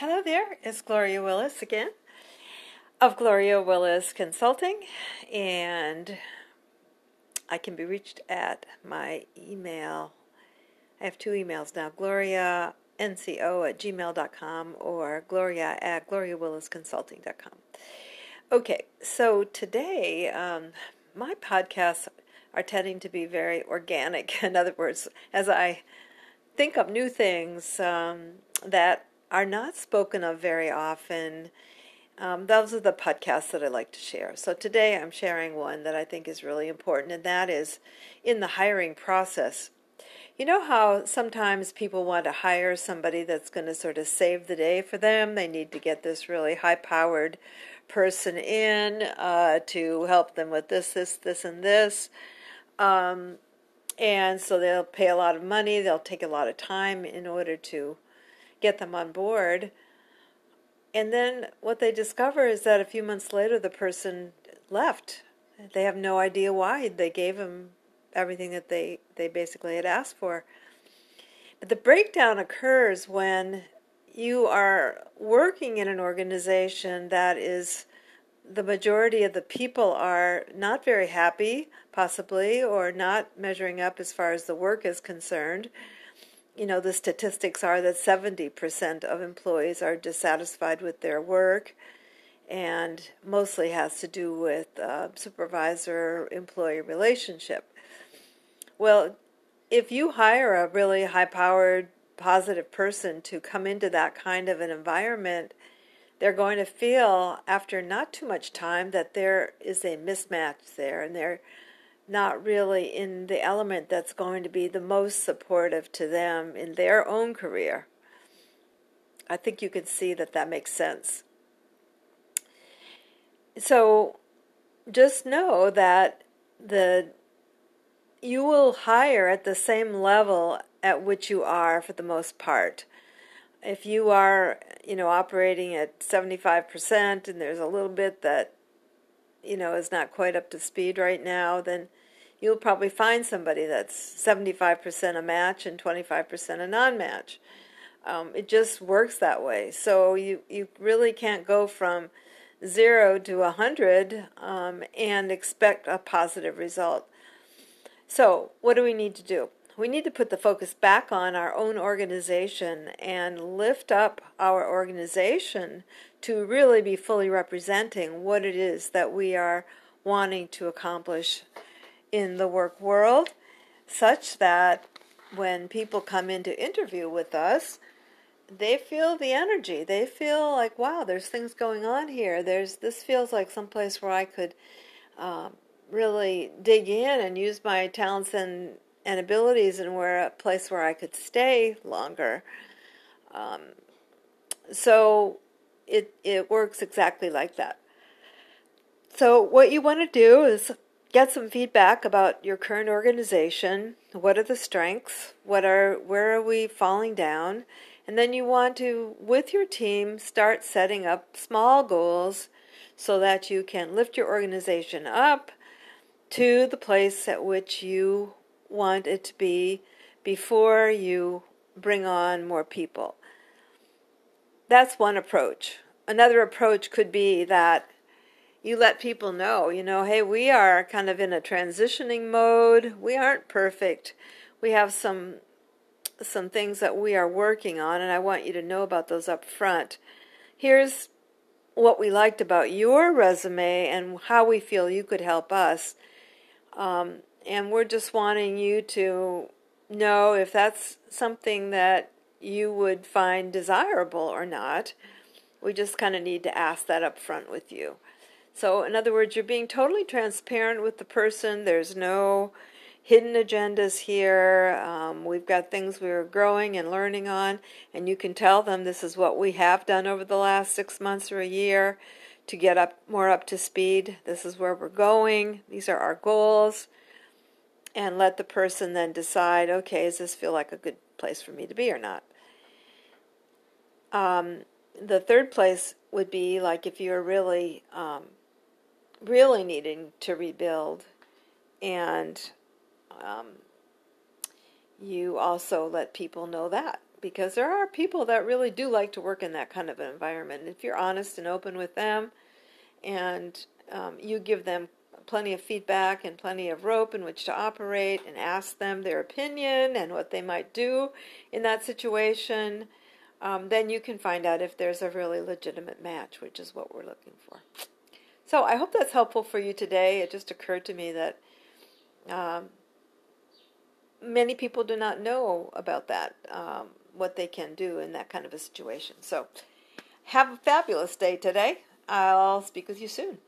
Hello there, it's Gloria Willis again of Gloria Willis Consulting, and I can be reached at my email. I have two emails now gloria nco at gmail.com or gloria at Gloria Willis gloriawillisconsulting.com. Okay, so today um, my podcasts are tending to be very organic. In other words, as I think of new things um, that are not spoken of very often. Um, those are the podcasts that I like to share. So today I'm sharing one that I think is really important, and that is in the hiring process. You know how sometimes people want to hire somebody that's going to sort of save the day for them? They need to get this really high powered person in uh, to help them with this, this, this, and this. Um, and so they'll pay a lot of money, they'll take a lot of time in order to get them on board. And then what they discover is that a few months later, the person left. They have no idea why. They gave them everything that they, they basically had asked for. But the breakdown occurs when you are working in an organization that is the majority of the people are not very happy, possibly, or not measuring up as far as the work is concerned you know, the statistics are that 70% of employees are dissatisfied with their work and mostly has to do with uh, supervisor employee relationship. Well, if you hire a really high powered, positive person to come into that kind of an environment, they're going to feel after not too much time that there is a mismatch there and they're not really in the element that's going to be the most supportive to them in their own career. I think you can see that that makes sense. So just know that the you will hire at the same level at which you are for the most part. If you are, you know, operating at 75% and there's a little bit that you know is not quite up to speed right now, then you'll probably find somebody that's 75% a match and 25% a non-match. Um, it just works that way. So you, you really can't go from zero to a hundred um, and expect a positive result. So what do we need to do? We need to put the focus back on our own organization and lift up our organization to really be fully representing what it is that we are wanting to accomplish in the work world, such that when people come in to interview with us, they feel the energy. They feel like, wow, there's things going on here. There's this feels like some place where I could uh, really dig in and use my talents and and abilities, and where a place where I could stay longer. Um, so it it works exactly like that. So what you want to do is get some feedback about your current organization. What are the strengths? What are where are we falling down? And then you want to with your team start setting up small goals so that you can lift your organization up to the place at which you want it to be before you bring on more people. That's one approach. Another approach could be that you let people know, you know, hey, we are kind of in a transitioning mode. We aren't perfect. We have some some things that we are working on and I want you to know about those up front. Here's what we liked about your resume and how we feel you could help us. Um, and we're just wanting you to know if that's something that you would find desirable or not. We just kind of need to ask that up front with you. So, in other words, you're being totally transparent with the person. There's no hidden agendas here. Um, we've got things we're growing and learning on, and you can tell them this is what we have done over the last six months or a year to get up more up to speed. This is where we're going. These are our goals. And let the person then decide okay, does this feel like a good place for me to be or not? Um, the third place would be like if you're really um, really needing to rebuild, and um, you also let people know that because there are people that really do like to work in that kind of an environment. If you're honest and open with them and um, you give them plenty of feedback and plenty of rope in which to operate and ask them their opinion and what they might do in that situation, um, then you can find out if there's a really legitimate match, which is what we're looking for. So I hope that's helpful for you today. It just occurred to me that um, many people do not know about that, um, what they can do in that kind of a situation. So have a fabulous day today. I'll speak with you soon.